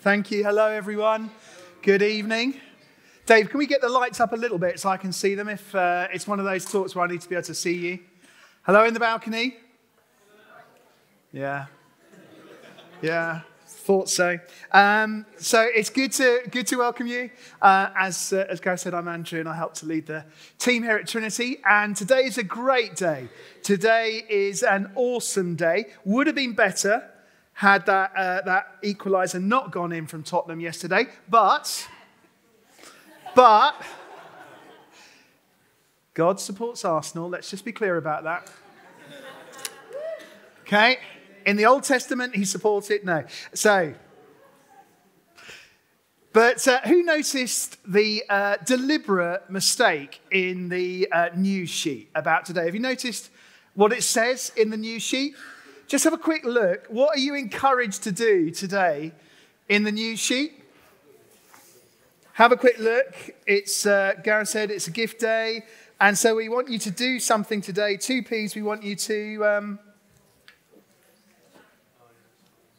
Thank you. Hello, everyone. Good evening. Dave, can we get the lights up a little bit so I can see them if uh, it's one of those talks where I need to be able to see you? Hello in the balcony? Yeah. Yeah. Thought so. Um, so it's good to good to welcome you. Uh, as uh, as Gareth said, I'm Andrew, and I help to lead the team here at Trinity. And today is a great day. Today is an awesome day. Would have been better had that uh, that equaliser not gone in from Tottenham yesterday, but but God supports Arsenal. Let's just be clear about that. Okay. In the Old Testament, he supports it. No. So, but uh, who noticed the uh, deliberate mistake in the uh, news sheet about today? Have you noticed what it says in the news sheet? Just have a quick look. What are you encouraged to do today in the news sheet? Have a quick look. It's, uh, Gareth said, it's a gift day. And so we want you to do something today. Two P's, we want you to. Um,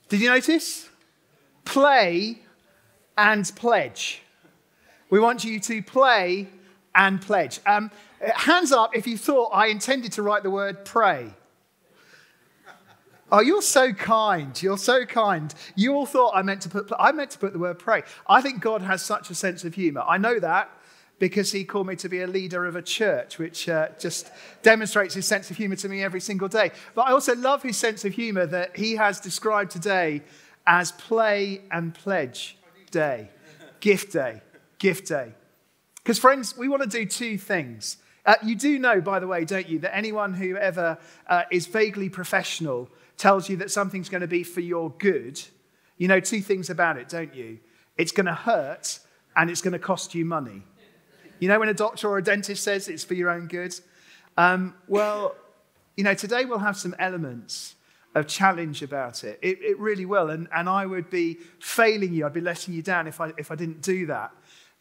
did you notice? Play and pledge. We want you to play and pledge. Um, hands up if you thought I intended to write the word pray. Oh, you're so kind. You're so kind. You all thought I meant to put I meant to put the word pray. I think God has such a sense of humor. I know that because he called me to be a leader of a church, which uh, just demonstrates his sense of humor to me every single day. But I also love his sense of humor that he has described today as play and pledge day, gift day, gift day. Because, friends, we want to do two things. Uh, you do know, by the way, don't you, that anyone who ever uh, is vaguely professional tells you that something's going to be for your good. You know two things about it, don't you? It's going to hurt and it's going to cost you money. You know when a doctor or a dentist says it's for your own good? Um, well, you know, today we'll have some elements of challenge about it. It, it really will. And, and I would be failing you, I'd be letting you down if I, if I didn't do that.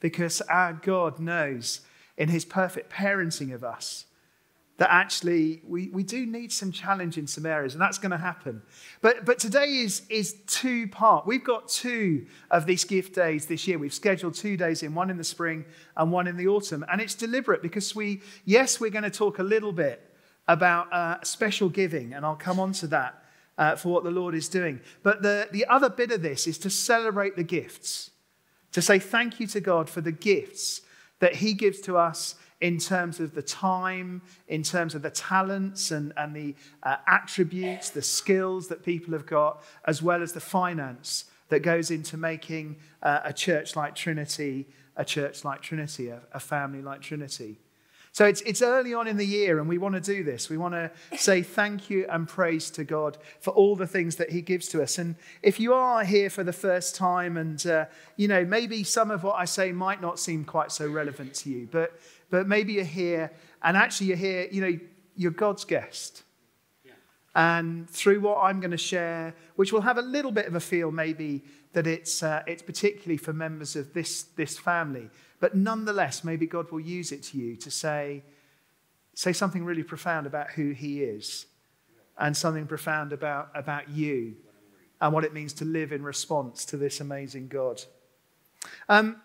Because our God knows in his perfect parenting of us that actually we, we do need some challenge in some areas, and that's going to happen. But, but today is, is two part. We've got two of these gift days this year. We've scheduled two days in, one in the spring and one in the autumn. And it's deliberate because we, yes, we're going to talk a little bit about uh, special giving, and I'll come on to that uh, for what the Lord is doing. But the, the other bit of this is to celebrate the gifts, to say thank you to God for the gifts that He gives to us in terms of the time, in terms of the talents and, and the uh, attributes, the skills that people have got, as well as the finance that goes into making uh, a church like Trinity a church like Trinity, a, a family like Trinity. So it's, it's early on in the year, and we want to do this. We want to say thank you and praise to God for all the things that He gives to us. And if you are here for the first time, and uh, you know maybe some of what I say might not seem quite so relevant to you, but but maybe you're here and actually you're here, you know, you're God's guest. And through what I'm going to share, which will have a little bit of a feel maybe that it's, uh, it's particularly for members of this, this family, but nonetheless, maybe God will use it to you to say, say something really profound about who He is and something profound about, about you and what it means to live in response to this amazing God. Um,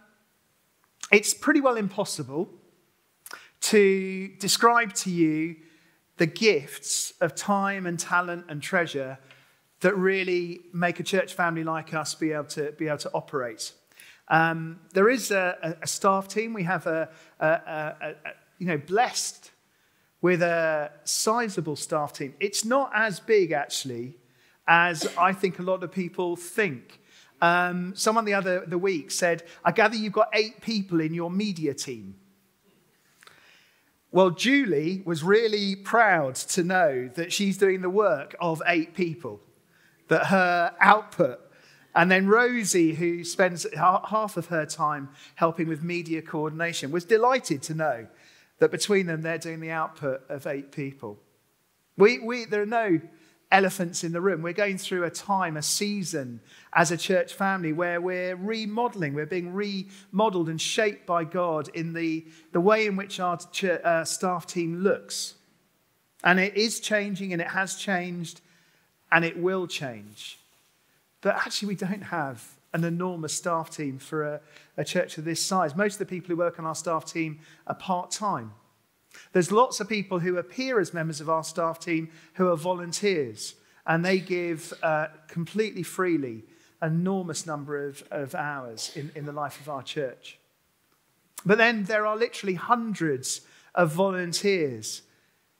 it's pretty well impossible to describe to you the gifts of time and talent and treasure that really make a church family like us be able to, be able to operate. Um, there is a, a, staff team. We have a, a, you know, blessed with a sizable staff team. It's not as big, actually, as I think a lot of people think. Um, someone the other the week said, I gather you've got eight people in your media team. Well, Julie was really proud to know that she's doing the work of eight people, that her output. And then Rosie, who spends half of her time helping with media coordination, was delighted to know that between them they're doing the output of eight people. We, we, there are no elephants in the room. We're going through a time, a season as a church family where we're remodeling, we're being remodeled and shaped by God in the, the way in which our church, uh, staff team looks. And it is changing and it has changed and it will change. But actually, we don't have an enormous staff team for a, a church of this size. Most of the people who work on our staff team are part time. There's lots of people who appear as members of our staff team who are volunteers, and they give uh, completely freely an enormous number of, of hours in, in the life of our church. But then there are literally hundreds of volunteers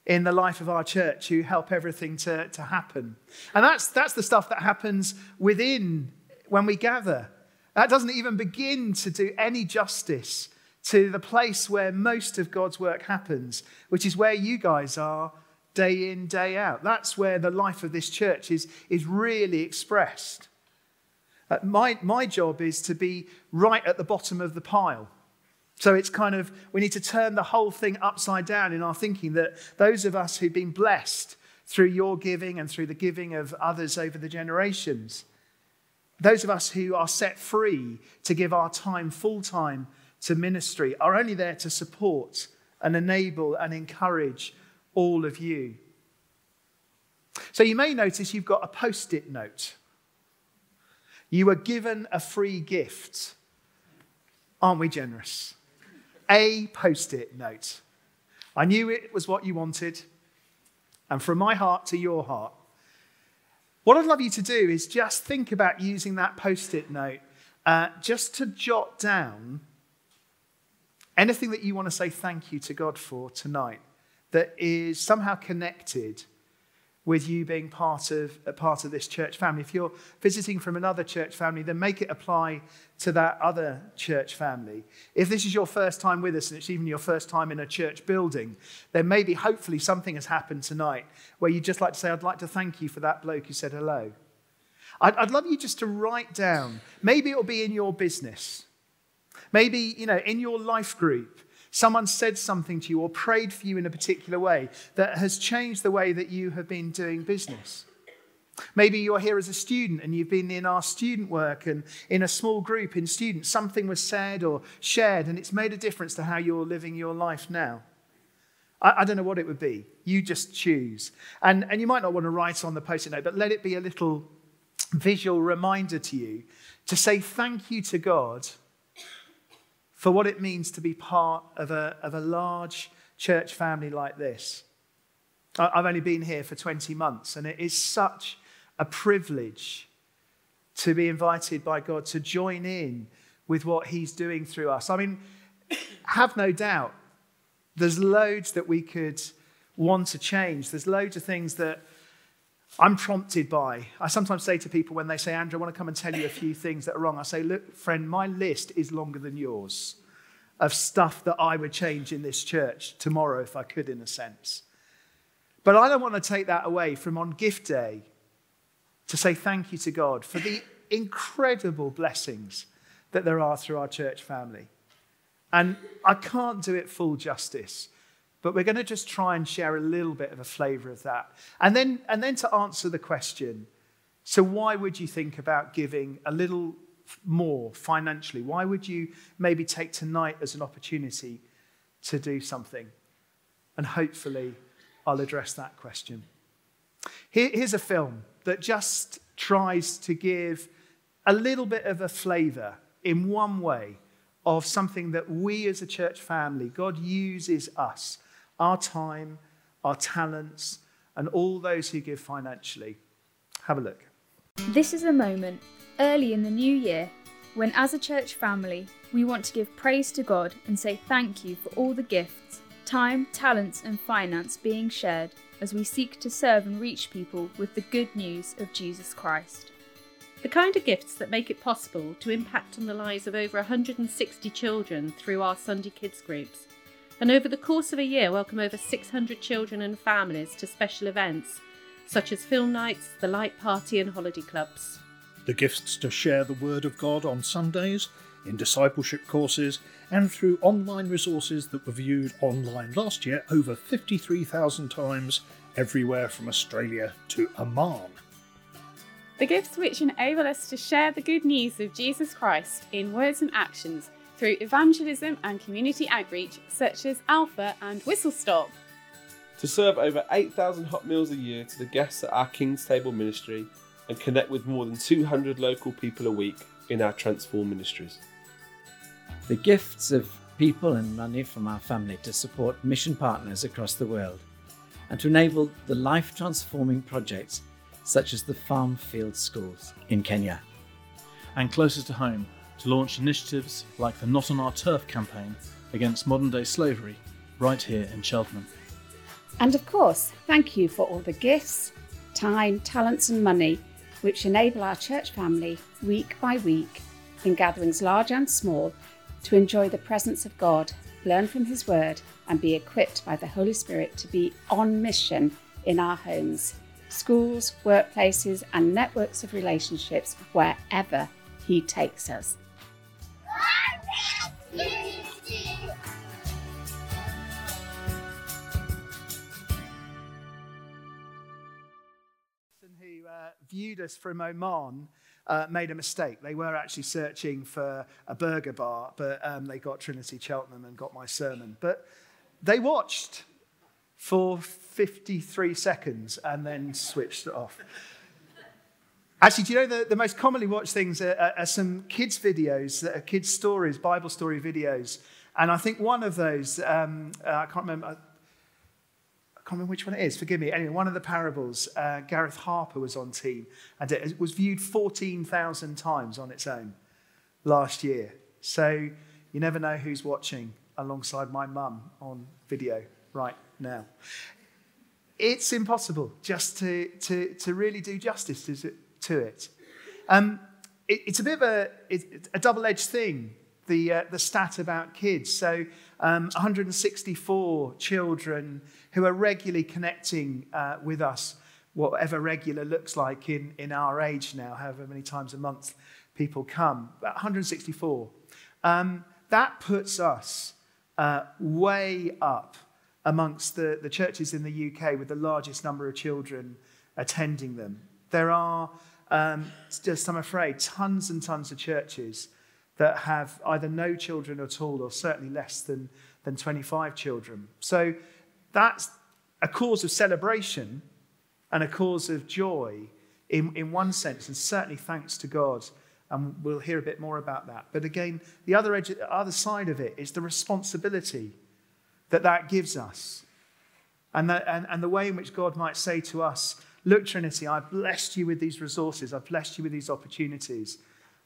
in the life of our church who help everything to, to happen. And that's, that's the stuff that happens within when we gather. That doesn't even begin to do any justice to the place where most of God's work happens, which is where you guys are day in, day out. That's where the life of this church is, is really expressed. Uh, my, my job is to be right at the bottom of the pile. So it's kind of, we need to turn the whole thing upside down in our thinking that those of us who've been blessed through your giving and through the giving of others over the generations, those of us who are set free to give our time full time to ministry are only there to support and enable and encourage all of you. So you may notice you've got a post it note. You were given a free gift. Aren't we generous? a post it note. I knew it was what you wanted, and from my heart to your heart. What I'd love you to do is just think about using that post it note uh, just to jot down anything that you want to say thank you to God for tonight that is somehow connected with you being part of, a part of this church family. If you're visiting from another church family, then make it apply to that other church family. If this is your first time with us and it's even your first time in a church building, then maybe hopefully something has happened tonight where you'd just like to say, I'd like to thank you for that bloke who said hello. I'd, I'd love you just to write down, maybe it'll be in your business. Maybe, you know, in your life group, Someone said something to you or prayed for you in a particular way that has changed the way that you have been doing business. Maybe you're here as a student and you've been in our student work and in a small group in students. Something was said or shared and it's made a difference to how you're living your life now. I, I don't know what it would be. You just choose. And, and you might not want to write on the post it note, but let it be a little visual reminder to you to say thank you to God for what it means to be part of a, of a large church family like this. I've only been here for 20 months, and it is such a privilege to be invited by God to join in with what He's doing through us. I mean, have no doubt, there's loads that we could want to change. There's loads of things that I'm prompted by. I sometimes say to people when they say, Andrew, I want to come and tell you a few things that are wrong. I say, look, friend, my list is longer than yours of stuff that I would change in this church tomorrow if I could, in a sense. But I don't want to take that away from on gift day to say thank you to God for the incredible blessings that there are through our church family. And I can't do it full justice but we're going to just try and share a little bit of a flavor of that. And then, and then to answer the question so, why would you think about giving a little more financially? Why would you maybe take tonight as an opportunity to do something? And hopefully, I'll address that question. Here, here's a film that just tries to give a little bit of a flavor in one way of something that we as a church family, God uses us our time, our talents, and all those who give financially. Have a look. This is a moment early in the new year when, as a church family, we want to give praise to God and say thank you for all the gifts, time, talents, and finance being shared as we seek to serve and reach people with the good news of Jesus Christ. The kind of gifts that make it possible to impact on the lives of over 160 children through our Sunday Kids groups and over the course of a year welcome over 600 children and families to special events such as film nights, the light party, and holiday clubs. The gifts to share the Word of God on Sundays, in discipleship courses, and through online resources that were viewed online last year over 53,000 times everywhere from Australia to Amman. The gifts which enable us to share the good news of Jesus Christ in words and actions through evangelism and community outreach such as Alpha and Whistle Stop. To serve over 8,000 hot meals a year to the guests at our King's Table ministry and connect with more than 200 local people a week in our Transform ministries. The gifts of people and money from our family to support mission partners across the world and to enable the life transforming projects such as the Farm Field Schools in Kenya. And closer to home, to launch initiatives like the Not on Our Turf campaign against modern day slavery right here in Cheltenham. And of course, thank you for all the gifts, time, talents, and money which enable our church family week by week in gatherings large and small to enjoy the presence of God, learn from His Word, and be equipped by the Holy Spirit to be on mission in our homes, schools, workplaces, and networks of relationships wherever He takes us. Who uh, viewed us from Oman uh, made a mistake. They were actually searching for a burger bar, but um, they got Trinity Cheltenham and got my sermon. But they watched for 53 seconds and then switched it off. Actually, do you know the, the most commonly watched things are, are, are some kids' videos, that are kids' stories, Bible story videos. And I think one of those, um, uh, I can't remember, can't remember which one it is, forgive me. Anyway, one of the parables, uh, Gareth Harper was on team, and it was viewed 14,000 times on its own last year. So you never know who's watching alongside my mum on video right now. It's impossible just to, to, to really do justice to, to it. Um, it. It's a bit of a, a double edged thing, the, uh, the stat about kids. So um, 164 children who are regularly connecting uh, with us, whatever regular looks like in, in our age now, however many times a month people come. About 164. Um, that puts us uh, way up amongst the, the churches in the UK with the largest number of children attending them. There are, um, just I'm afraid, tons and tons of churches that have either no children at all or certainly less than, than 25 children. So that's a cause of celebration and a cause of joy in, in one sense, and certainly thanks to God. And we'll hear a bit more about that. But again, the other, edge, other side of it is the responsibility that that gives us. And, that, and, and the way in which God might say to us, Look, Trinity, I've blessed you with these resources, I've blessed you with these opportunities.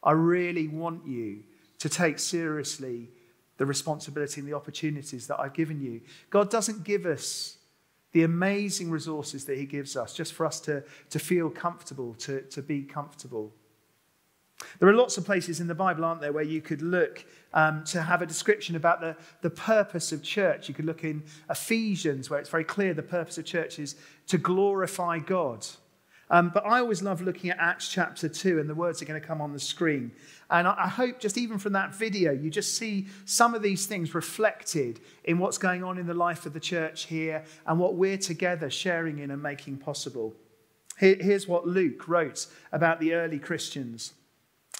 I really want you to take seriously the responsibility and the opportunities that I've given you. God doesn't give us the amazing resources that He gives us just for us to, to feel comfortable, to, to be comfortable. There are lots of places in the Bible, aren't there, where you could look um, to have a description about the, the purpose of church. You could look in Ephesians, where it's very clear the purpose of church is to glorify God. Um, but I always love looking at Acts chapter 2, and the words are going to come on the screen. And I, I hope just even from that video, you just see some of these things reflected in what's going on in the life of the church here and what we're together sharing in and making possible. Here, here's what Luke wrote about the early Christians.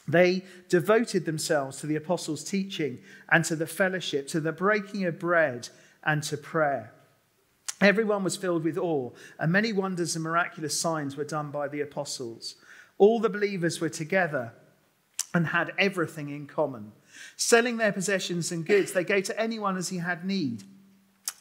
They devoted themselves to the apostles' teaching and to the fellowship, to the breaking of bread and to prayer. Everyone was filled with awe, and many wonders and miraculous signs were done by the apostles. All the believers were together and had everything in common. Selling their possessions and goods, they gave to anyone as he had need.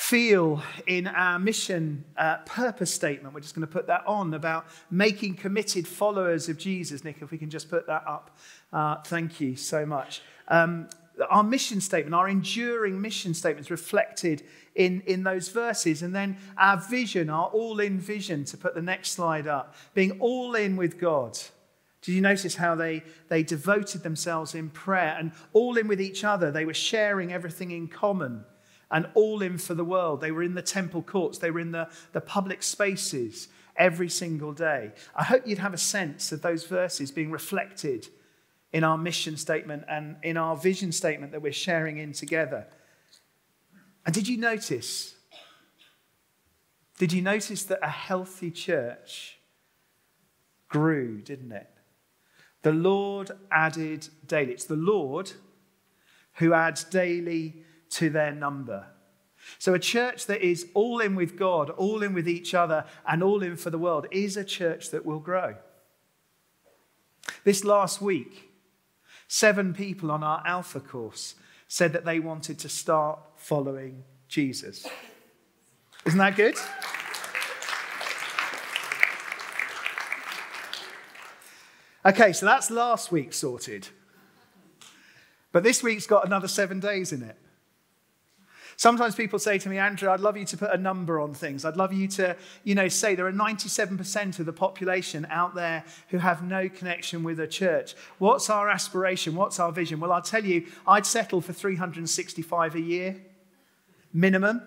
feel in our mission uh, purpose statement. We're just going to put that on about making committed followers of Jesus. Nick, if we can just put that up. Uh, thank you so much. Um, our mission statement, our enduring mission statement is reflected in, in those verses. And then our vision, our all in vision, to put the next slide up, being all in with God. Did you notice how they, they devoted themselves in prayer and all in with each other? They were sharing everything in common and all in for the world. They were in the temple courts, they were in the, the public spaces every single day. I hope you'd have a sense of those verses being reflected in our mission statement and in our vision statement that we're sharing in together. And did you notice Did you notice that a healthy church grew, didn't it? The Lord added daily. It's the Lord who adds daily to their number. So, a church that is all in with God, all in with each other, and all in for the world is a church that will grow. This last week, seven people on our Alpha course said that they wanted to start following Jesus. Isn't that good? Okay, so that's last week sorted. But this week's got another seven days in it. Sometimes people say to me, Andrew, I'd love you to put a number on things. I'd love you to, you know, say there are 97% of the population out there who have no connection with a church. What's our aspiration? What's our vision? Well, I'll tell you, I'd settle for 365 a year, minimum.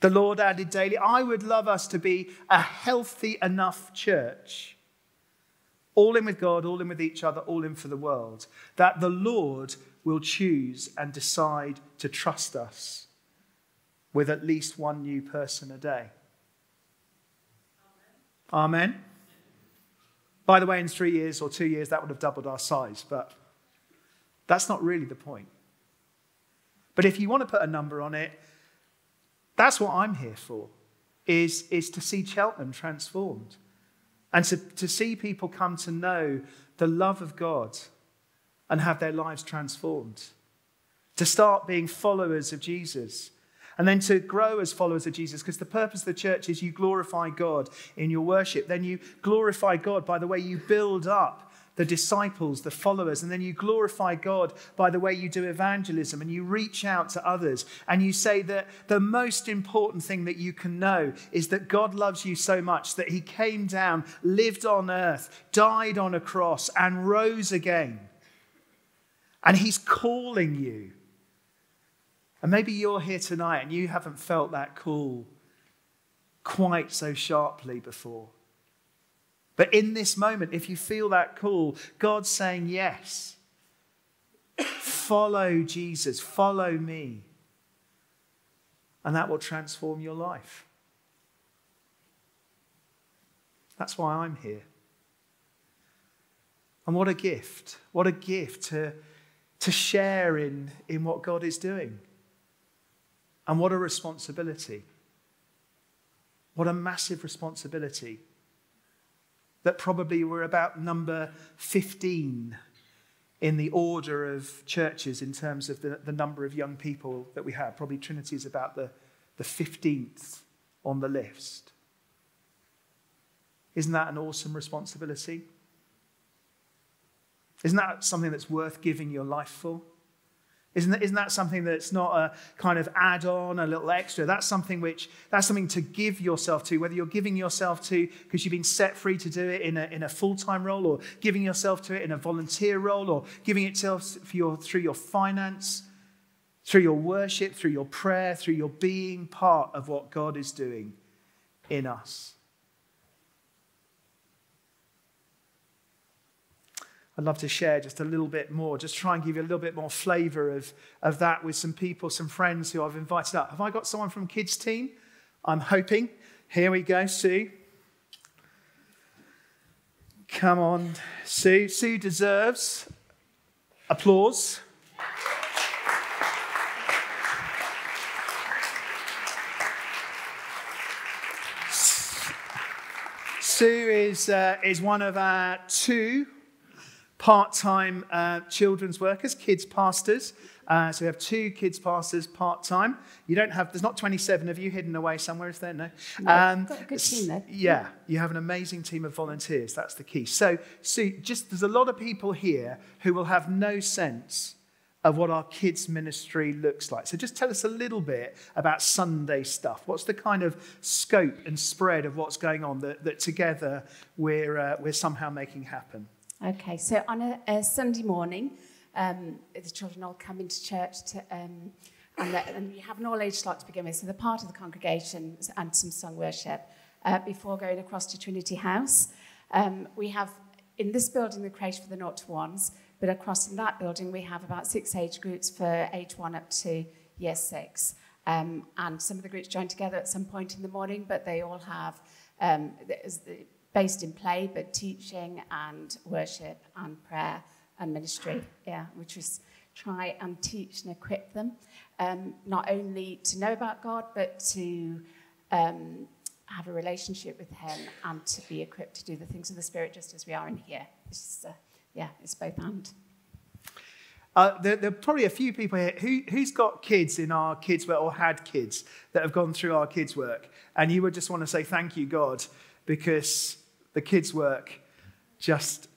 The Lord added daily. I would love us to be a healthy enough church all in with God, all in with each other, all in for the world, that the Lord will choose and decide to trust us with at least one new person a day. Amen. Amen. By the way, in three years or two years, that would have doubled our size, but that's not really the point. But if you want to put a number on it, that's what I'm here for, is, is to see Cheltenham transformed. And to, to see people come to know the love of God and have their lives transformed. To start being followers of Jesus. And then to grow as followers of Jesus, because the purpose of the church is you glorify God in your worship. Then you glorify God by the way you build up the disciples, the followers, and then you glorify God by the way you do evangelism and you reach out to others and you say that the most important thing that you can know is that God loves you so much that he came down, lived on earth, died on a cross, and rose again. And he's calling you. And maybe you're here tonight and you haven't felt that call quite so sharply before. But in this moment, if you feel that call, God's saying, Yes, follow Jesus, follow me. And that will transform your life. That's why I'm here. And what a gift. What a gift to, to share in, in what God is doing. And what a responsibility. What a massive responsibility that probably we're about number 15 in the order of churches in terms of the, the number of young people that we have. Probably Trinity is about the, the 15th on the list. Isn't that an awesome responsibility? Isn't that something that's worth giving your life for? Isn't that, isn't that something that's not a kind of add on, a little extra? That's something which, that's something to give yourself to, whether you're giving yourself to because you've been set free to do it in a, in a full time role, or giving yourself to it in a volunteer role, or giving it for your, through your finance, through your worship, through your prayer, through your being part of what God is doing in us. I'd love to share just a little bit more, just try and give you a little bit more flavor of, of that with some people, some friends who I've invited up. Have I got someone from Kids Team? I'm hoping. Here we go, Sue. Come on, Sue. Sue deserves applause. Sue is, uh, is one of our two part time uh, children's workers, kids pastors. Uh, so we have two kids pastors part time. You don't have, there's not 27 of you hidden away somewhere, is there? No. no um, got a good team there. Yeah, you have an amazing team of volunteers. That's the key. So, so just there's a lot of people here who will have no sense of what our kids' ministry looks like. So just tell us a little bit about Sunday stuff. What's the kind of scope and spread of what's going on that, that together we're, uh, we're somehow making happen? Okay, so on a, a Sunday morning, um, the children all come into church to, um, and, the, and we have an all-age slot to begin with, so they're part of the congregation and some song worship uh, before going across to Trinity House. Um, we have, in this building, the creche for the 0 to 1s, but across in that building we have about six age groups for age 1 up to year 6. Um, and some of the groups join together at some point in the morning, but they all have, um, based in play, but teaching and worship and prayer and ministry, yeah, which is try and teach and equip them, um, not only to know about God, but to um, have a relationship with Him and to be equipped to do the things of the Spirit just as we are in here. It's just, uh, yeah, it's both and. Uh, there, there, are probably a few people here. Who, who's got kids in our kids' work or had kids that have gone through our kids' work? And you would just want to say thank you, God, because the kids' work just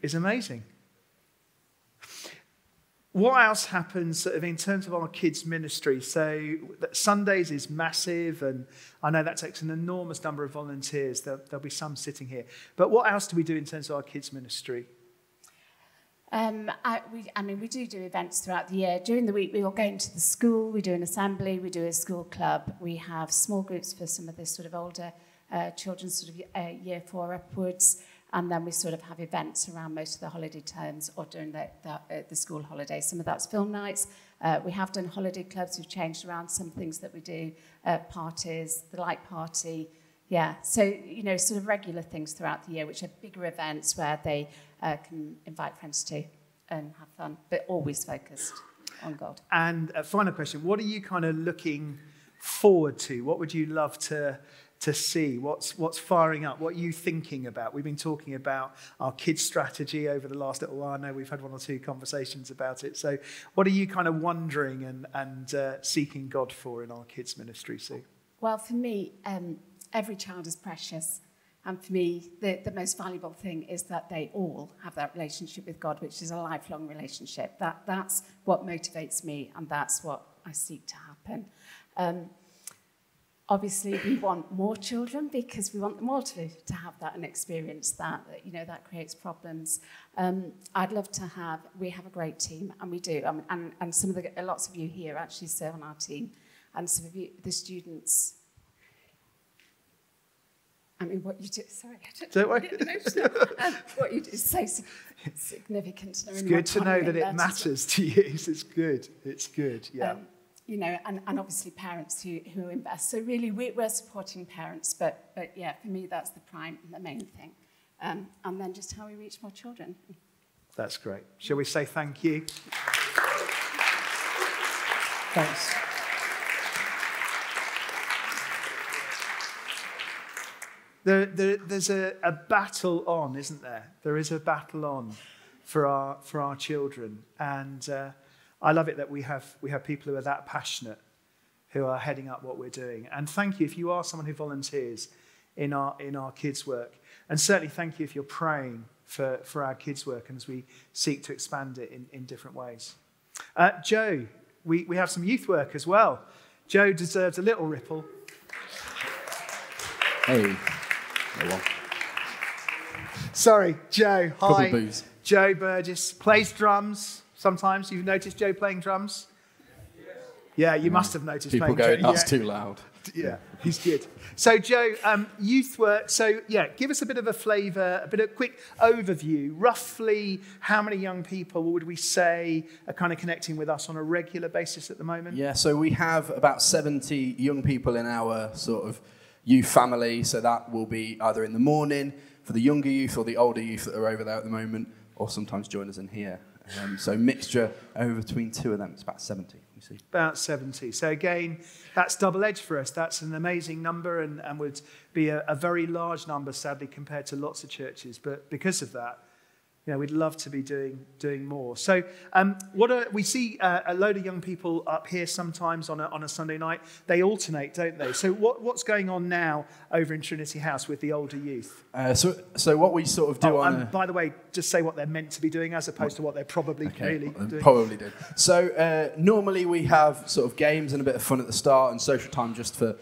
is amazing. What else happens sort of in terms of our kids' ministry? So Sundays is massive, and I know that takes an enormous number of volunteers. There, will be some sitting here. But what else do we do in terms of our kids' ministry? Um, I, we, I mean, we do do events throughout the year. During the week, we all go into the school, we do an assembly, we do a school club. We have small groups for some of the sort of older uh, children sort of uh, year four upwards. And then we sort of have events around most of the holiday terms or during the, the, uh, the school holidays. Some of that's film nights. Uh, we have done holiday clubs. We've changed around some things that we do, uh, parties, the light party. Yeah, so, you know, sort of regular things throughout the year, which are bigger events where they uh, can invite friends to and have fun, but always focused on God. And a final question, what are you kind of looking forward to? What would you love to To see what's what's firing up, what are you thinking about? We've been talking about our kids' strategy over the last little while. I know we've had one or two conversations about it. So, what are you kind of wondering and and uh, seeking God for in our kids' ministry, Sue? Well, for me, um, every child is precious. And for me, the, the most valuable thing is that they all have that relationship with God, which is a lifelong relationship. That, that's what motivates me, and that's what I seek to happen. Um, obviously we want more children because we want them all to, to have that and experience that, that you know that creates problems um i'd love to have we have a great team and we do um, and and some of the lots of you here actually serve on our team and some of you the students I mean, what you do, sorry, I don't, don't worry. Um, what you do is so significant. It's good to know that it matters to you. It's good. It's good, yeah. Um, you know, and, and obviously parents who, who invest. So really, we, we're supporting parents, but, but yeah, for me, that's the prime and the main thing. Um, and then just how we reach more children. That's great. Shall we say thank you? Thanks. There, there, there's a, a battle on, isn't there? There is a battle on for our, for our children. And uh, I love it that we have, we have people who are that passionate who are heading up what we're doing. And thank you if you are someone who volunteers in our, in our kids' work. And certainly thank you if you're praying for, for our kids' work and as we seek to expand it in, in different ways. Uh, Joe, we, we have some youth work as well. Joe deserves a little ripple. Hey. Oh, Sorry, Joe. Hi. Joe Burgess plays drums. Sometimes you've noticed Joe playing drums. Yeah, you must have noticed. People go, Joe. that's yeah. too loud. Yeah, he's good. So, Joe, um, youth work. So, yeah, give us a bit of a flavour, a bit of a quick overview. Roughly, how many young people would we say are kind of connecting with us on a regular basis at the moment? Yeah, so we have about 70 young people in our sort of youth family. So that will be either in the morning for the younger youth or the older youth that are over there at the moment, or sometimes join us in here. Um, so mixture over between two of them. It's about 70, you see. About 70. So again, that's double edged for us. That's an amazing number and, and would be a, a very large number, sadly, compared to lots of churches. But because of that, you know, we'd love to be doing, doing more. So, um, what are, we see uh, a load of young people up here sometimes on a, on a Sunday night. They alternate, don't they? So, what, what's going on now over in Trinity House with the older youth? Uh, so, so, what we sort of do oh, on. A... By the way, just say what they're meant to be doing as opposed to what they're probably okay, really doing. Probably did. So, uh, normally we have sort of games and a bit of fun at the start and social time just for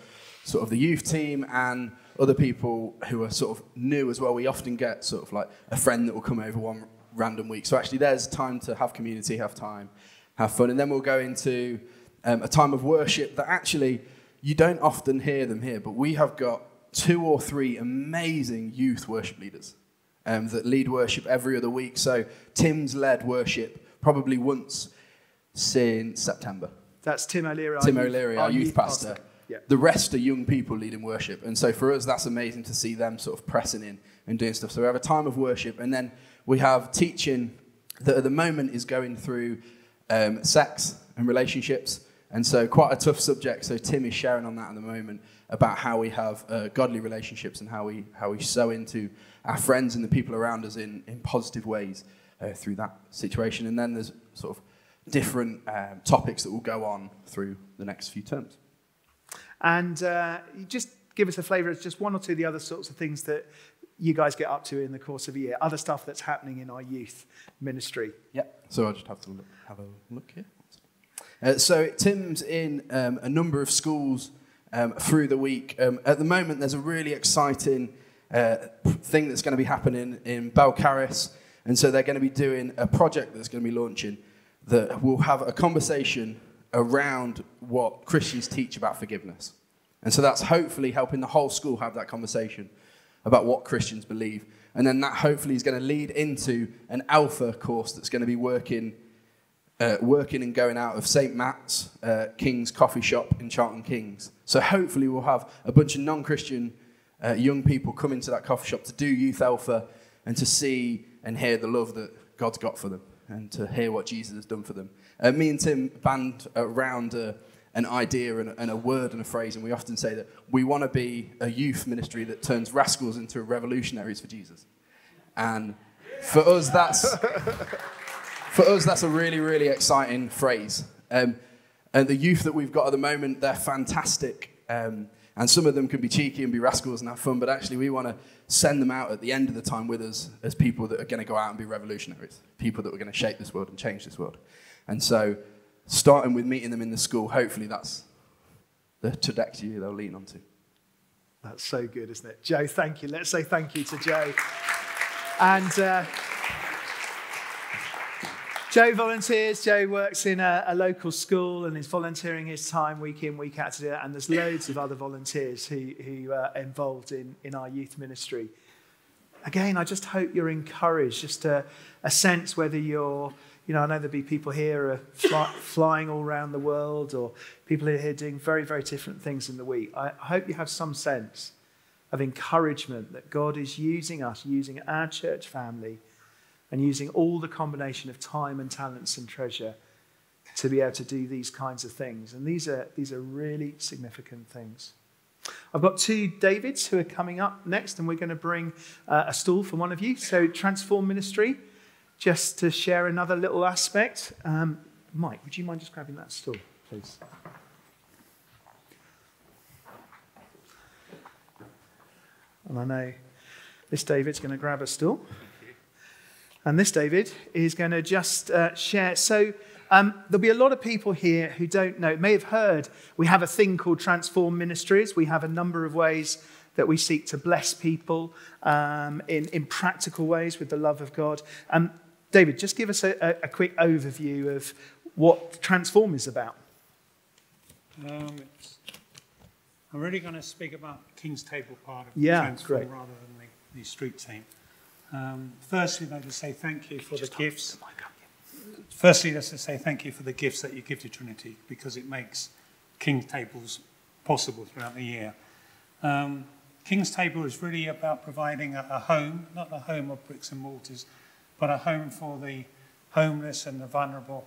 sort of the youth team and other people who are sort of new as well. We often get sort of like a friend that will come over one random week. So actually, there's time to have community, have time, have fun, and then we'll go into um, a time of worship that actually you don't often hear them here, but we have got two or three amazing youth worship leaders um, that lead worship every other week. So Tim's led worship probably once since September. That's Tim O'Leary. Tim O'Leary, our youth pastor. Yeah. The rest are young people leading worship. And so for us, that's amazing to see them sort of pressing in and doing stuff. So we have a time of worship, and then we have teaching that at the moment is going through um, sex and relationships. And so quite a tough subject. So Tim is sharing on that at the moment about how we have uh, godly relationships and how we, how we sow into our friends and the people around us in, in positive ways uh, through that situation. And then there's sort of different um, topics that will go on through the next few terms. And uh, just give us a flavour of just one or two of the other sorts of things that you guys get up to in the course of a year, other stuff that's happening in our youth ministry. Yeah. So I'll just have to look, have a look here. Uh, so Tim's in um, a number of schools um, through the week. Um, at the moment, there's a really exciting uh, thing that's going to be happening in Balcarras, and so they're going to be doing a project that's going to be launching that will have a conversation around what Christians teach about forgiveness. And so that's hopefully helping the whole school have that conversation about what Christians believe. And then that hopefully is going to lead into an alpha course that's going to be working, uh, working and going out of St. Matt's uh, King's coffee shop in Charlton Kings. So hopefully we'll have a bunch of non-Christian uh, young people come into that coffee shop to do youth alpha and to see and hear the love that God's got for them and to hear what Jesus has done for them. Uh, me and Tim band around uh, an idea and a, and a word and a phrase, and we often say that we want to be a youth ministry that turns rascals into revolutionaries for Jesus. And for us, that's for us that's a really really exciting phrase. Um, and the youth that we've got at the moment, they're fantastic. Um, and some of them can be cheeky and be rascals and have fun, but actually, we want to send them out at the end of the time with us as people that are going to go out and be revolutionaries, people that are going to shape this world and change this world. And so, starting with meeting them in the school, hopefully, that's the trajectory they'll lean onto. That's so good, isn't it? Joe, thank you. Let's say thank you to Joe. And uh, Joe volunteers. Joe works in a, a, local school and is volunteering his time week in, week out to do that. And there's loads of other volunteers who, who are involved in, in our youth ministry. Again, I just hope you're encouraged, just a, a sense whether you're, you know, I know there'll be people here are fly, flying all around the world or people here doing very, very different things in the week. I hope you have some sense of encouragement that God is using us, using our church family and using all the combination of time and talents and treasure to be able to do these kinds of things. And these are, these are really significant things. I've got two Davids who are coming up next, and we're going to bring uh, a stool for one of you. So, Transform Ministry, just to share another little aspect. Um, Mike, would you mind just grabbing that stool, please? And I know this David's going to grab a stool. And this David is going to just uh, share. So um, there'll be a lot of people here who don't know, may have heard we have a thing called Transform Ministries. We have a number of ways that we seek to bless people um, in, in practical ways with the love of God. Um, David, just give us a, a, quick overview of what Transform is about. Um, I'm really going to speak about King's Table part of yeah, Transform great. rather than the, the street team. Um, firstly, though, to say thank you for the gifts. Firstly, let's just to say thank you for the gifts that you give to Trinity because it makes King's Tables possible throughout the year. Um, King's Table is really about providing a, a, home, not a home of bricks and mortars, but a home for the homeless and the vulnerable,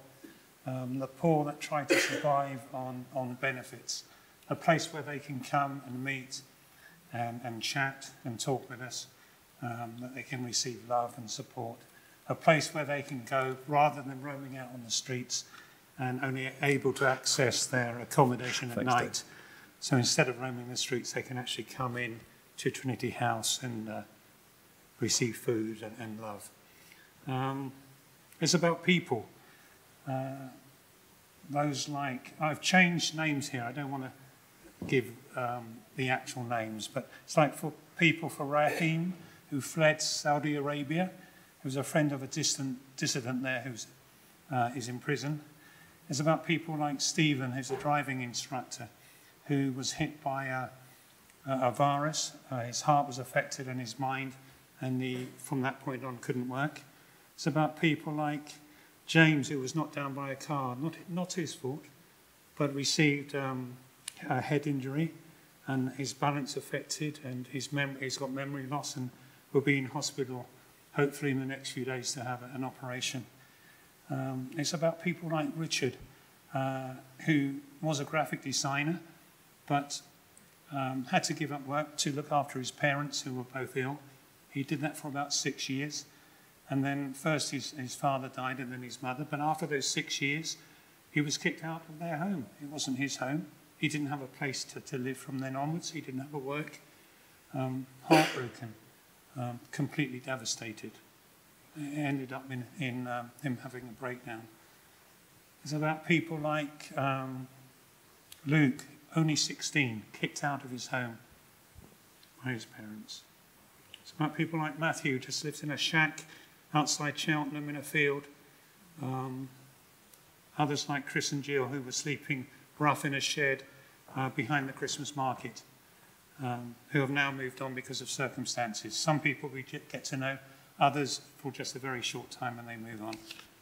um, the poor that try to survive on, on benefits, a place where they can come and meet and, and chat and talk with us um, that they can receive love and support. A place where they can go rather than roaming out on the streets and only able to access their accommodation at Thanks, night. Dave. So instead of roaming the streets, they can actually come in to Trinity House and uh, receive food and, and love. Um, it's about people. Uh, those like, I've changed names here. I don't want to give um, the actual names, but it's like for people for Rahim, who fled Saudi Arabia, who's a friend of a distant dissident there who uh, is in prison. It's about people like Stephen, who's a driving instructor, who was hit by a, a virus. Uh, his heart was affected and his mind, and he, from that point on, couldn't work. It's about people like James, who was knocked down by a car, not, not his fault, but received um, a head injury and his balance affected and his mem- he's got memory loss and will be in hospital hopefully in the next few days to have an operation. Um, it's about people like Richard, uh, who was a graphic designer, but um, had to give up work to look after his parents who were both ill. He did that for about six years. And then first his, his father died and then his mother. But after those six years, he was kicked out of their home. It wasn't his home. He didn't have a place to, to live from then onwards. He didn't have a work. Um, heartbroken, um, completely devastated. It ended up in, in um, him having a breakdown. It's about people like um, Luke, only 16, kicked out of his home by his parents. It's about people like Matthew, just lives in a shack outside Cheltenham in a field. Um, others like Chris and Jill, who were sleeping rough in a shed uh, behind the Christmas market, um, who have now moved on because of circumstances. Some people we get to know, others for just a very short time and they move on.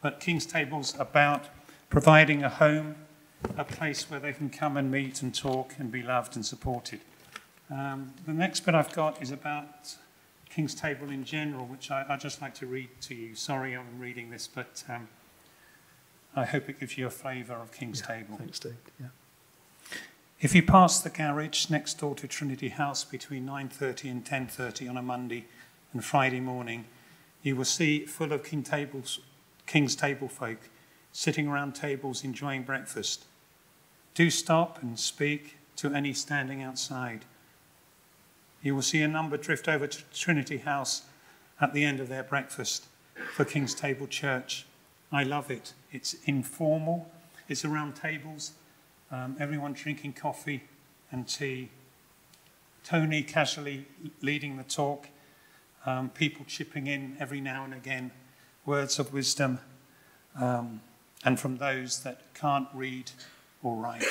But King's Table's about providing a home, a place where they can come and meet and talk and be loved and supported. Um, the next bit I've got is about King's Table in general, which I, would just like to read to you. Sorry I'm reading this, but um, I hope it gives you a flavour of King's yeah, Table. Thanks, Dave. Yeah. If you pass the garage next door to Trinity House between 9.30 and 10.30 on a Monday and Friday morning, you will see full of King tables, King's Table folk sitting around tables enjoying breakfast. Do stop and speak to any standing outside. You will see a number drift over to Trinity House at the end of their breakfast for King's Table Church. I love it. It's informal, it's around tables, um, everyone drinking coffee and tea. Tony casually leading the talk, um, people chipping in every now and again, words of wisdom, um, and from those that can't read or write.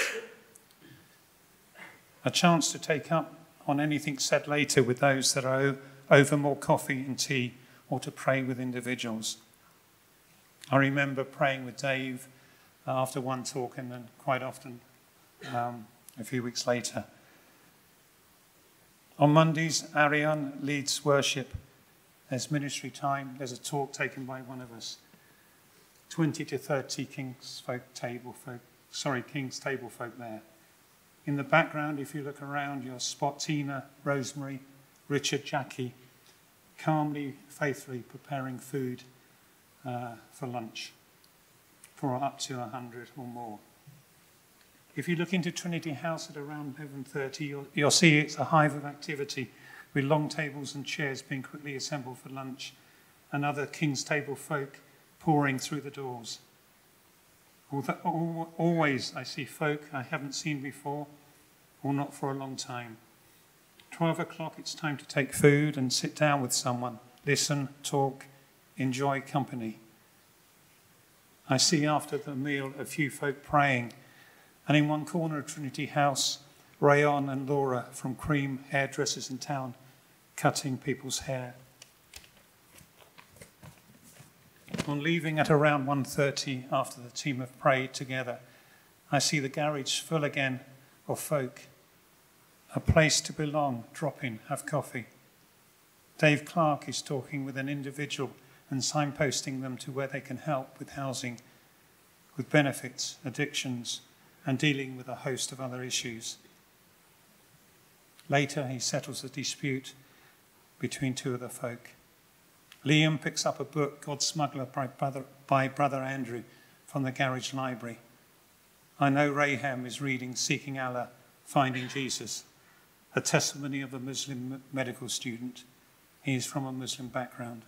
A chance to take up on anything said later with those that are over more coffee and tea or to pray with individuals. I remember praying with Dave after one talk and then quite often um, a few weeks later. On Mondays, Ariane leads worship. There's ministry time. There's a talk taken by one of us. 20 to 30 King's folk table folk, sorry, King's table folk there. In the background, if you look around, you'll spot Tina, Rosemary, Richard, Jackie, calmly, faithfully preparing food uh, for lunch for up to 100 or more. If you look into Trinity House at around 11.30, you'll, you'll see it's a hive of activity with long tables and chairs being quickly assembled for lunch and other King's Table folk pouring through the doors. Always I see folk I haven't seen before or not for a long time. 12 o'clock, it's time to take food and sit down with someone, listen, talk, enjoy company. I see after the meal a few folk praying, and in one corner of Trinity House, Rayon and Laura from Cream Hairdressers in Town cutting people's hair. On leaving at around 1.30 after the team have prayed together, I see the garage full again of folk. A place to belong, drop in, have coffee. Dave Clark is talking with an individual and signposting them to where they can help with housing, with benefits, addictions, and dealing with a host of other issues. Later, he settles a dispute between two of the folk. Liam picks up a book, God's Smuggler, by Brother, by Brother Andrew from the garage library. I know Raham is reading Seeking Allah, Finding Jesus, a testimony of a Muslim medical student. He is from a Muslim background.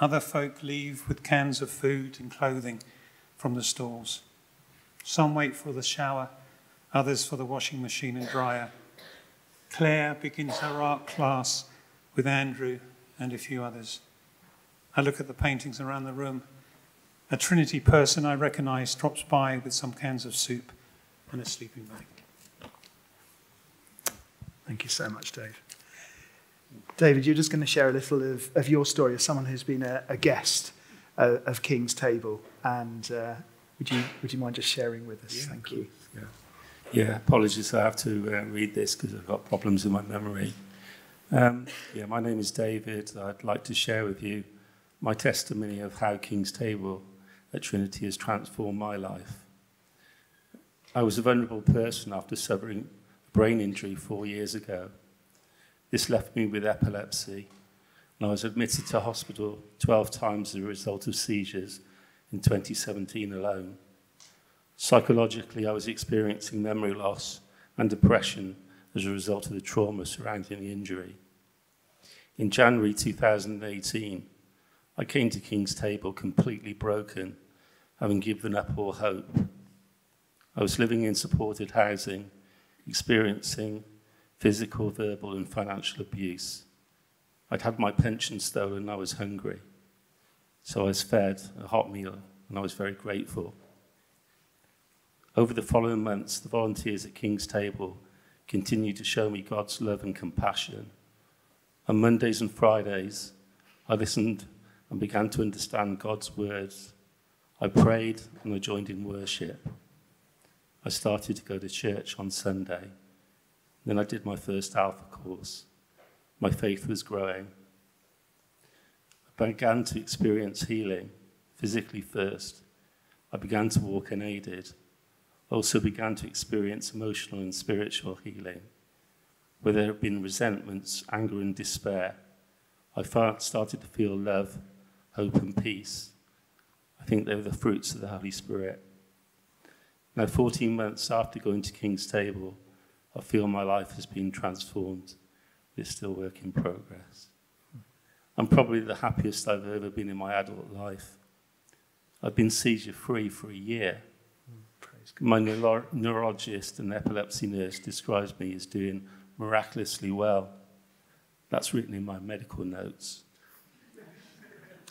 Other folk leave with cans of food and clothing from the stores. Some wait for the shower, others for the washing machine and dryer. Claire begins her art class with Andrew and a few others. I look at the paintings around the room. A Trinity person I recognize drops by with some cans of soup and a sleeping bag. Thank you so much, Dave. David, you're just going to share a little of, of your story as someone who's been a, a guest uh, of King's Table and uh, Would you, would you mind just sharing with us? Yeah, Thank you. Yeah. Yeah, apologies. I have to uh, read this because I've got problems with my memory. Um, yeah, my name is David. I'd like to share with you my testimony of how King's Table at Trinity has transformed my life. I was a vulnerable person after suffering a brain injury four years ago. This left me with epilepsy, and I was admitted to hospital 12 times as a result of seizures in 2017 alone. Psychologically, I was experiencing memory loss and depression as a result of the trauma surrounding the injury. In January 2018, I came to King's Table completely broken, having given up all hope. I was living in supported housing, experiencing physical, verbal, and financial abuse. I'd had my pension stolen and I was hungry. So I was fed a hot meal and I was very grateful. Over the following months, the volunteers at King's Table continued to show me God's love and compassion. On Mondays and Fridays, I listened and began to understand God's words. I prayed and I joined in worship. I started to go to church on Sunday. Then I did my first Alpha course. My faith was growing. I began to experience healing, physically first. I began to walk unaided also began to experience emotional and spiritual healing. Where there had been resentments, anger, and despair, I started to feel love, hope, and peace. I think they were the fruits of the Holy Spirit. Now, 14 months after going to King's Table, I feel my life has been transformed. It's still work in progress. I'm probably the happiest I've ever been in my adult life. I've been seizure free for a year my neuro- neurologist and epilepsy nurse describes me as doing miraculously well. That's written in my medical notes.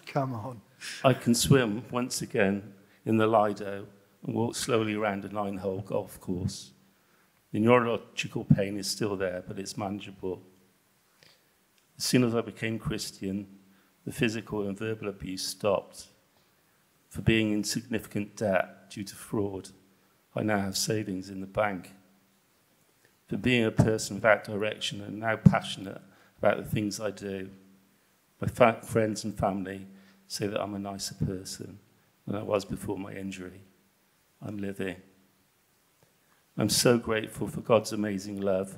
Come on. I can swim once again in the Lido and walk slowly around a nine hole golf course. The neurological pain is still there, but it's manageable. As soon as I became Christian, the physical and verbal abuse stopped. For being in significant debt due to fraud, I now have savings in the bank. For being a person without direction and now passionate about the things I do, my friends and family say that I'm a nicer person than I was before my injury. I'm living. I'm so grateful for God's amazing love,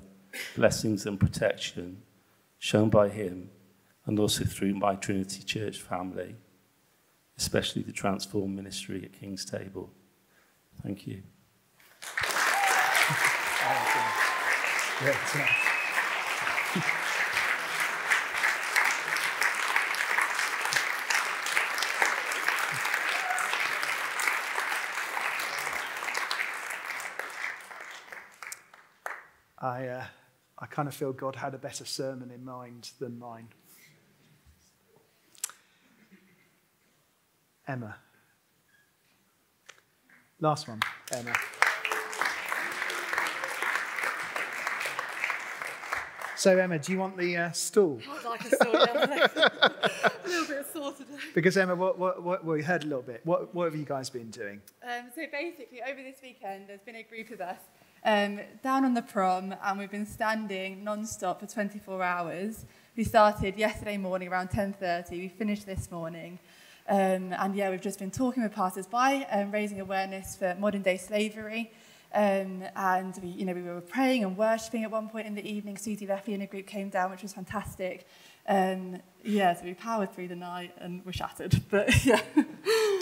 blessings, and protection shown by Him and also through my Trinity Church family, especially the Transform Ministry at King's Table. Thank you. I, uh, I kind of feel God had a better sermon in mind than mine. Emma. Last one, Emma. So, Emma, do you want the uh, stool? I'd like a stool. a little bit of sore today. Because, Emma, what, what, what, well, we heard a little bit. What, what have you guys been doing? Um, so, basically, over this weekend, there's been a group of us um, down on the prom, and we've been standing non-stop for 24 hours. We started yesterday morning around 10.30. We finished this morning. Um, and, yeah, we've just been talking with passers-by and raising awareness for modern-day slavery. Um, and we, you know, we were praying and worshipping at one point in the evening. Susie Leffy and a group came down, which was fantastic. Um, yeah, so we powered through the night and were shattered. But yeah,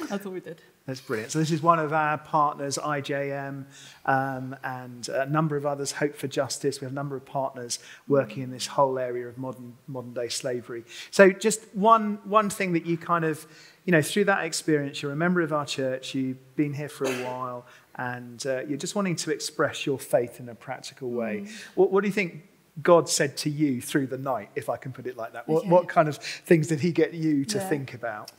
that's all we did. That's brilliant. So this is one of our partners, IJM, um, and a number of others, Hope for Justice. We have a number of partners working in this whole area of modern modern day slavery. So just one one thing that you kind of, you know, through that experience, you're a member of our church. You've been here for a while, and uh, you're just wanting to express your faith in a practical way. Mm. What, what do you think God said to you through the night, if I can put it like that? What, okay. what kind of things did He get you to yeah. think about?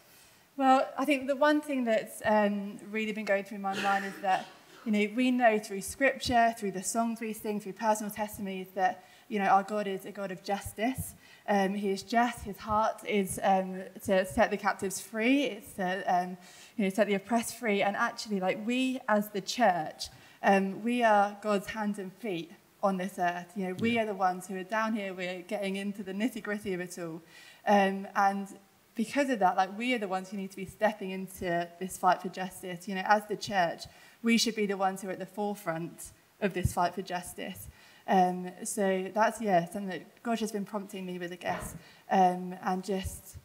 Well, I think the one thing that's um, really been going through my mind is that, you know, we know through scripture, through the songs we sing, through personal testimonies that you know, our God is a God of justice. Um, he is just. His heart is um, to set the captives free. It's to um, you know, set the oppressed free. And actually, like we as the church, um, we are God's hands and feet on this earth. You know, we are the ones who are down here. We're getting into the nitty gritty of it all. Um, and because of that, like we are the ones who need to be stepping into this fight for justice. You know, as the church, we should be the ones who are at the forefront of this fight for justice. Um, so that's, yeah, something that God has been prompting me with, I guess. Um, and just,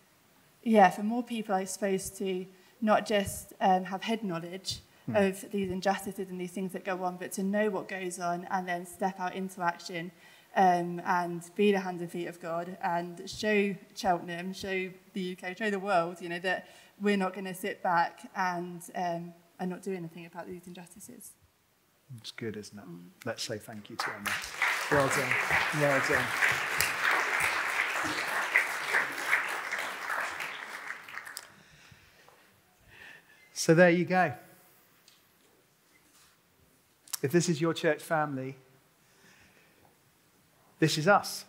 yeah, for more people, I suppose, to not just um, have head knowledge mm. of these injustices and these things that go on, but to know what goes on and then step out into action um, and be the hands and feet of God and show Cheltenham, show the UK, show the world, you know, that we're not going to sit back and, um, and not do anything about these injustices. It's good, isn't it? Mm. Let's say thank you to Emma. Well done. Well done. So there you go. If this is your church family, this is us.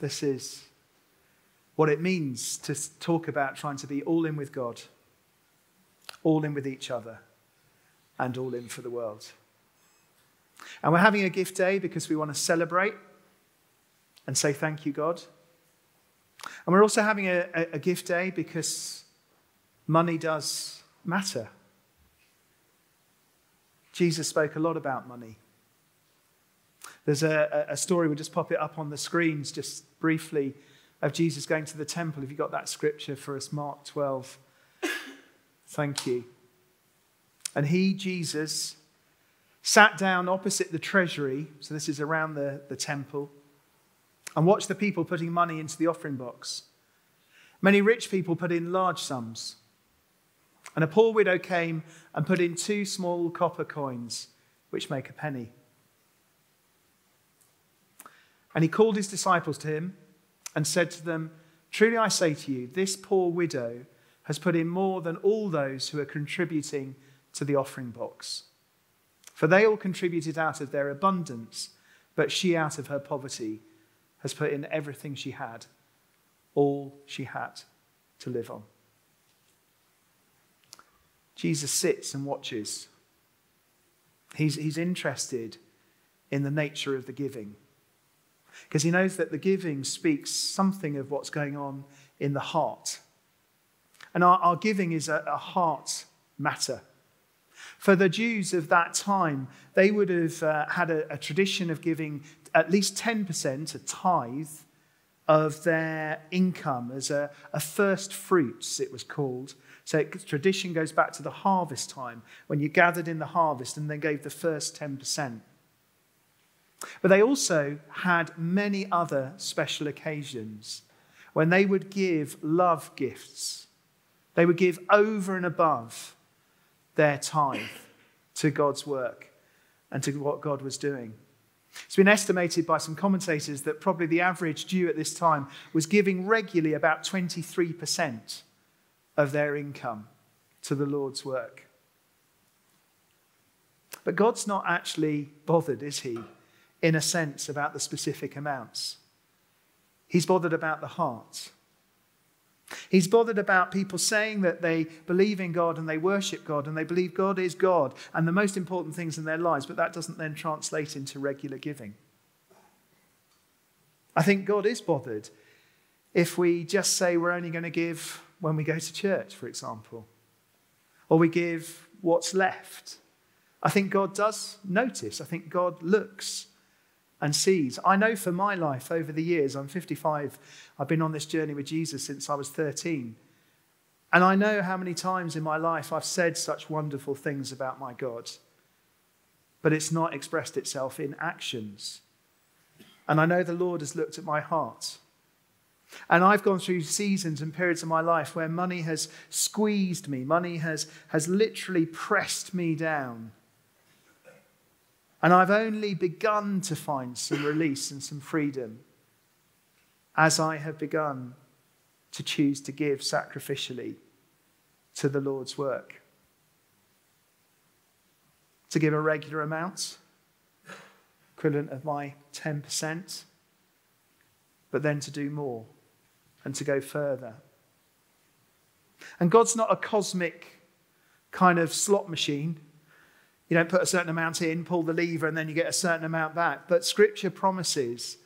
This is what it means to talk about trying to be all in with God, all in with each other, and all in for the world. And we're having a gift day because we want to celebrate and say thank you, God. And we're also having a, a, a gift day because money does matter. Jesus spoke a lot about money. There's a, a, story, we'll just pop it up on the screens just briefly, of Jesus going to the temple. Have you got that scripture for us? Mark 12. Thank you. And he, Jesus, sat down opposite the treasury, so this is around the, the temple, and watched the people putting money into the offering box. Many rich people put in large sums. And a poor widow came and put in two small copper coins, which make a penny. And he called his disciples to him and said to them, Truly I say to you, this poor widow has put in more than all those who are contributing to the offering box. For they all contributed out of their abundance, but she, out of her poverty, has put in everything she had, all she had to live on. Jesus sits and watches. He's, he's interested in the nature of the giving because he knows that the giving speaks something of what's going on in the heart. And our, our giving is a, a heart matter. For the Jews of that time, they would have uh, had a, a tradition of giving at least 10%, a tithe, of their income as a, a, first fruits, it was called. So it, tradition goes back to the harvest time, when you gathered in the harvest and then gave the first 10%. But they also had many other special occasions when they would give love gifts. They would give over and above their tithe to God's work and to what God was doing. It's been estimated by some commentators that probably the average Jew at this time was giving regularly about 23% of their income to the Lord's work. But God's not actually bothered, is He, in a sense, about the specific amounts? He's bothered about the heart. He's bothered about people saying that they believe in God and they worship God and they believe God is God and the most important things in their lives, but that doesn't then translate into regular giving. I think God is bothered if we just say we're only going to give when we go to church, for example, or we give what's left. I think God does notice. I think God looks and sees. I know for my life over the years, I'm 55, I've been on this journey with Jesus since I was 13. And I know how many times in my life I've said such wonderful things about my God, but it's not expressed itself in actions. And I know the Lord has looked at my heart. And I've gone through seasons and periods of my life where money has squeezed me, money has, has literally pressed me down. And I've only begun to find some release and some freedom as I have begun to choose to give sacrificially to the Lord's work. To give a regular amount, equivalent of my 10%, but then to do more and to go further. And God's not a cosmic kind of slot machine. You don't put a certain amount in, pull the lever, and then you get a certain amount back. But Scripture promises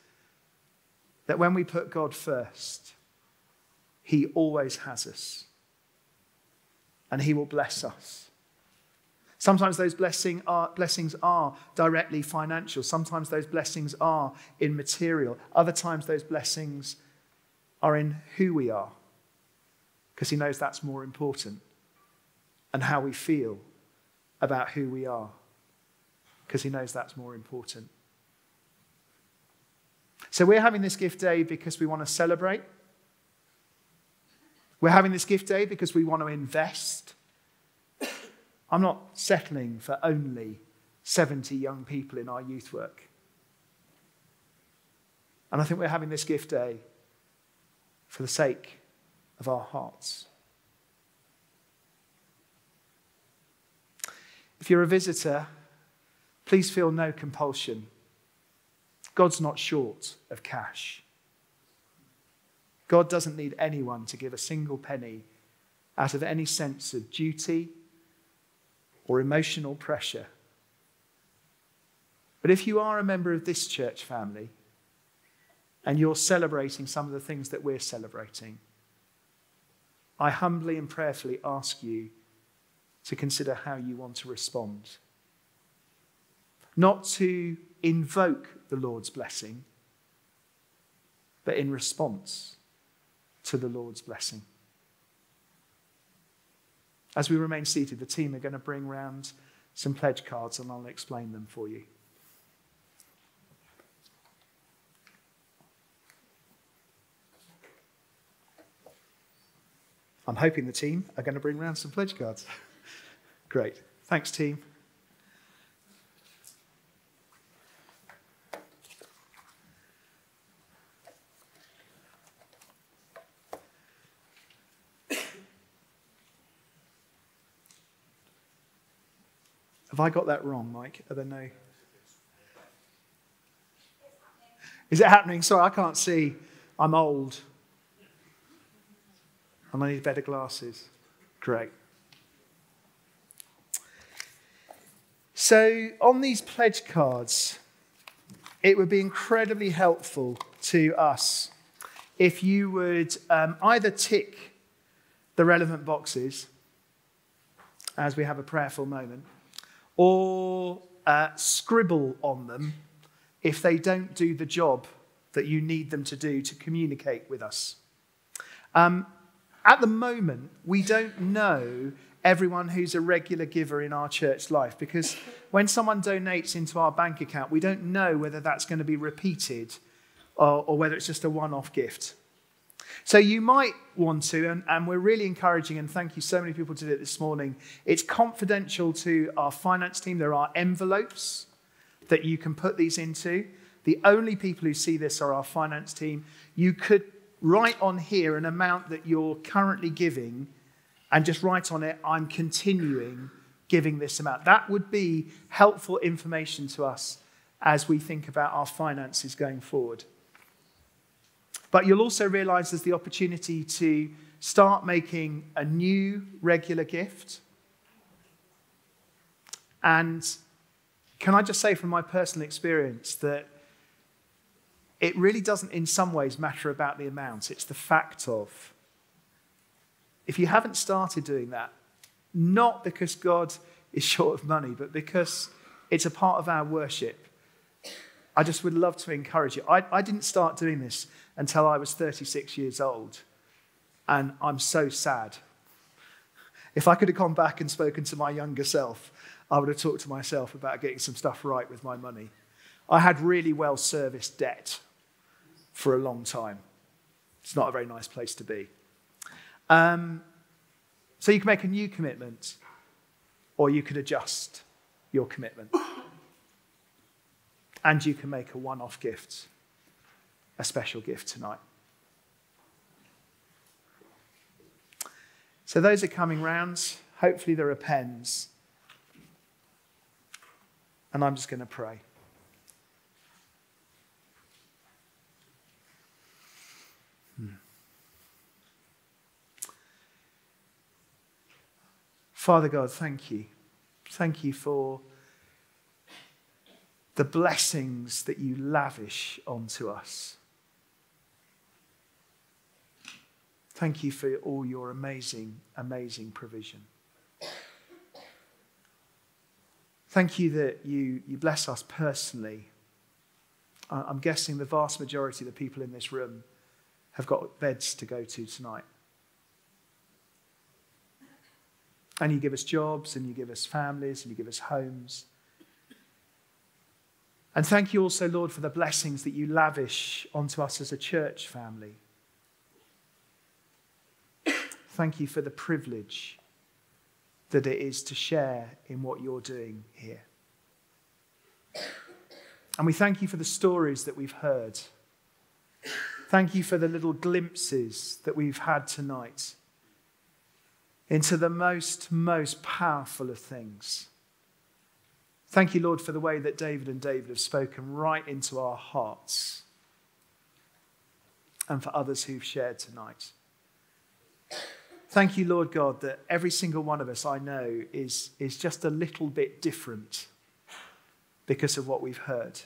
that when we put God first, He always has us. And He will bless us. Sometimes those blessing are, blessings are directly financial. Sometimes those blessings are in material. Other times those blessings are in who we are, because He knows that's more important, and how we feel about who we are, because He knows that's more important. So we're having this gift day because we want to celebrate. We're having this gift day because we want to invest. I'm not settling for only 70 young people in our youth work. And I think we're having this gift day for the sake of our hearts. If you're a visitor, please feel no compulsion. God's not short of cash. God doesn't need anyone to give a single penny out of any sense of duty or emotional pressure. But if you are a member of this church family and you're celebrating some of the things that we're celebrating, I humbly and prayerfully ask you to consider how you want to respond. Not to invoke the Lord's blessing, but in response to the Lord's blessing. As we remain seated, the team are going to bring round some pledge cards and I'll explain them for you. I'm hoping the team are going to bring round some pledge cards. Great. Thanks, team. Have I got that wrong, Mike? Are there no. Is it happening? Sorry, I can't see. I'm old. And I need better glasses. Great. So, on these pledge cards, it would be incredibly helpful to us if you would um, either tick the relevant boxes as we have a prayerful moment, or uh, scribble on them if they don't do the job that you need them to do to communicate with us. Um, at the moment, we don't know everyone who's a regular giver in our church life because when someone donates into our bank account, we don't know whether that's going to be repeated or, or whether it's just a one off gift. So you might want to, and, and, we're really encouraging, and thank you so many people did it this morning. It's confidential to our finance team. There are envelopes that you can put these into. The only people who see this are our finance team. You could write on here an amount that you're currently giving and just write on it, I'm continuing giving this amount. That would be helpful information to us as we think about our finances going forward. But you'll also realize there's the opportunity to start making a new regular gift. And can I just say from my personal experience that it really doesn't, in some ways, matter about the amount. It's the fact of. If you haven't started doing that, not because God is short of money, but because it's a part of our worship, I just would love to encourage you. I, I didn't start doing this until I was 36 years old. And I'm so sad. If I could have gone back and spoken to my younger self, I would have talked to myself about getting some stuff right with my money. I had really well serviced debt for a long time. It's not a very nice place to be. Um, so you can make a new commitment, or you could adjust your commitment. And you can make a one off gift a special gift tonight. So, those are coming round. Hopefully, there are pens. And I'm just going to pray. Father God, thank you. Thank you for the blessings that you lavish onto us. Thank you for all your amazing, amazing provision. Thank you that you, you bless us personally. I'm guessing the vast majority of the people in this room have got beds to go to tonight. And you give us jobs, and you give us families, and you give us homes. And thank you also, Lord, for the blessings that you lavish onto us as a church family. Thank you for the privilege that it is to share in what you're doing here. And we thank you for the stories that we've heard. Thank you for the little glimpses that we've had tonight into the most, most powerful of things. Thank you, Lord, for the way that David and David have spoken right into our hearts and for others who've shared tonight. Thank you, Lord God, that every single one of us I know is, is just a little bit different because of what we've heard.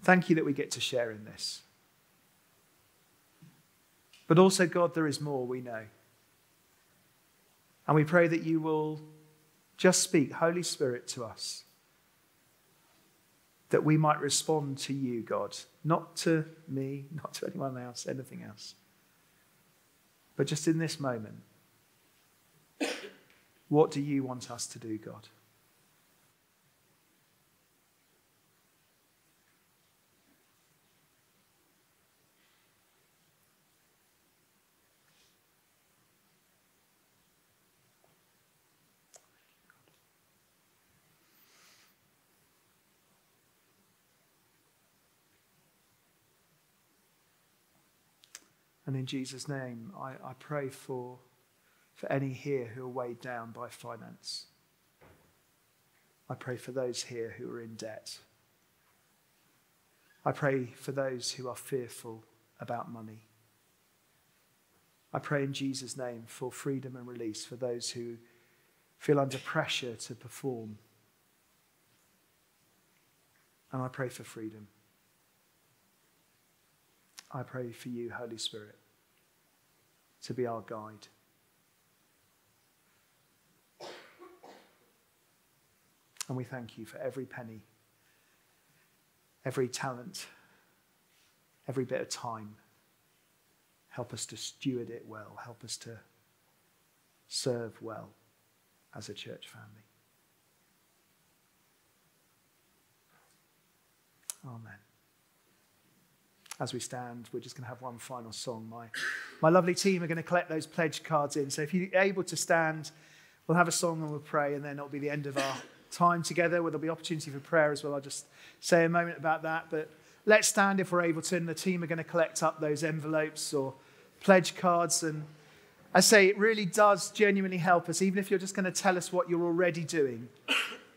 Thank you that we get to share in this. But also, God, there is more we know. And we pray that you will just speak, Holy Spirit, to us. That we might respond to you, God, not to me, not to anyone else, anything else. But just in this moment, what do you want us to do, God? And in Jesus' name, I, I pray for, for any here who are weighed down by finance. I pray for those here who are in debt. I pray for those who are fearful about money. I pray in Jesus' name for freedom and release for those who feel under pressure to perform. And I pray for freedom. I pray for you, Holy Spirit to be our guide. And we thank you for every penny, every talent, every bit of time. Help us to steward it well. Help us to serve well as a church family. Amen as we stand, we're just going to have one final song. My, my lovely team are going to collect those pledge cards in. So if you're able to stand, we'll have a song and we'll pray, and then it'll be the end of our time together where there'll be opportunity for prayer as well. I'll just say a moment about that. But let's stand if we're able to, and the team are going to collect up those envelopes or pledge cards. And I say it really does genuinely help us, even if you're just going to tell us what you're already doing.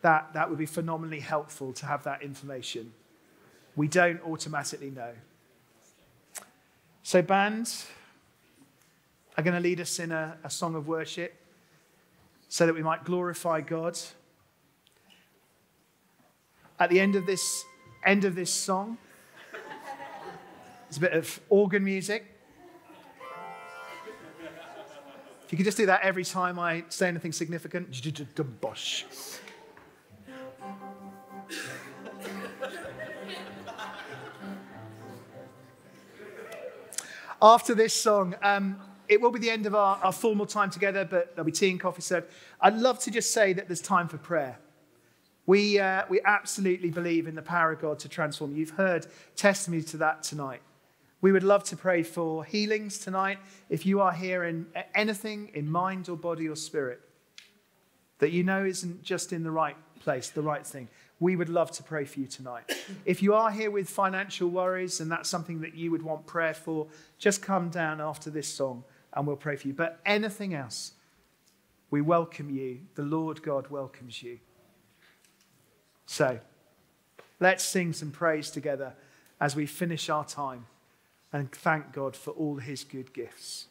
That, that would be phenomenally helpful to have that information. We don't automatically know. So, bands are going to lead us in a, a song of worship so that we might glorify God. At the end of this, end of this song, there's a bit of organ music. If you could just do that every time I say anything significant. after this song, um, it will be the end of our, our, formal time together, but there'll be tea and coffee served. I'd love to just say that there's time for prayer. We, uh, we absolutely believe in the power of God to transform. You've heard testimony to that tonight. We would love to pray for healings tonight. If you are here in anything in mind or body or spirit that you know isn't just in the right place, the right thing, we would love to pray for you tonight. If you are here with financial worries and that's something that you would want prayer for, just come down after this song and we'll pray for you. But anything else, we welcome you. The Lord God welcomes you. So let's sing some praise together as we finish our time and thank God for all his good gifts.